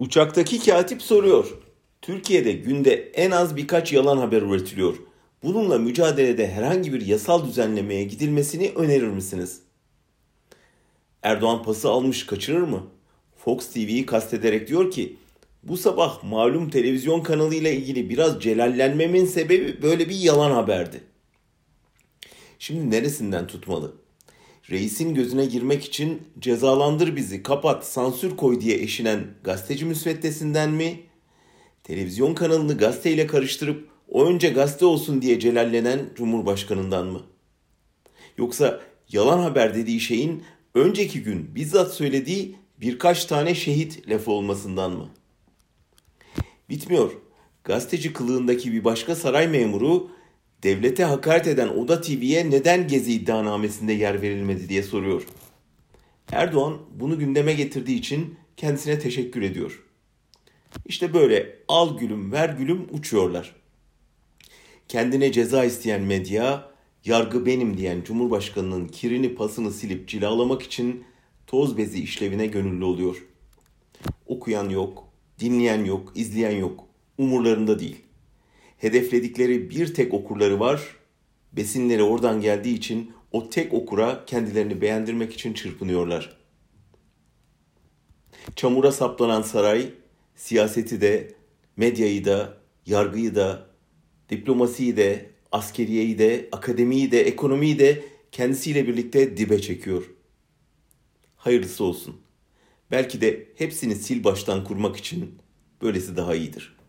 Uçaktaki katip soruyor. Türkiye'de günde en az birkaç yalan haber üretiliyor. Bununla mücadelede herhangi bir yasal düzenlemeye gidilmesini önerir misiniz? Erdoğan pası almış kaçırır mı? Fox TV'yi kastederek diyor ki bu sabah malum televizyon kanalıyla ilgili biraz celallenmemin sebebi böyle bir yalan haberdi. Şimdi neresinden tutmalı? Reisin gözüne girmek için cezalandır bizi, kapat, sansür koy diye eşinen gazeteci müsveddesinden mi? Televizyon kanalını gazeteyle karıştırıp o önce gazete olsun diye celallenen Cumhurbaşkanından mı? Yoksa yalan haber dediği şeyin önceki gün bizzat söylediği birkaç tane şehit lafı olmasından mı? Bitmiyor. Gazeteci kılığındaki bir başka saray memuru devlete hakaret eden Oda TV'ye neden Gezi iddianamesinde yer verilmedi diye soruyor. Erdoğan bunu gündeme getirdiği için kendisine teşekkür ediyor. İşte böyle al gülüm ver gülüm uçuyorlar. Kendine ceza isteyen medya, yargı benim diyen Cumhurbaşkanının kirini pasını silip cilalamak için toz bezi işlevine gönüllü oluyor. Okuyan yok, dinleyen yok, izleyen yok. Umurlarında değil. Hedefledikleri bir tek okurları var. Besinleri oradan geldiği için o tek okura kendilerini beğendirmek için çırpınıyorlar. Çamura saplanan saray, siyaseti de, medyayı da, yargıyı da, diplomasiyi de, askeriyeyi de, akademiyi de, ekonomiyi de kendisiyle birlikte dibe çekiyor. Hayırlısı olsun. Belki de hepsini sil baştan kurmak için böylesi daha iyidir.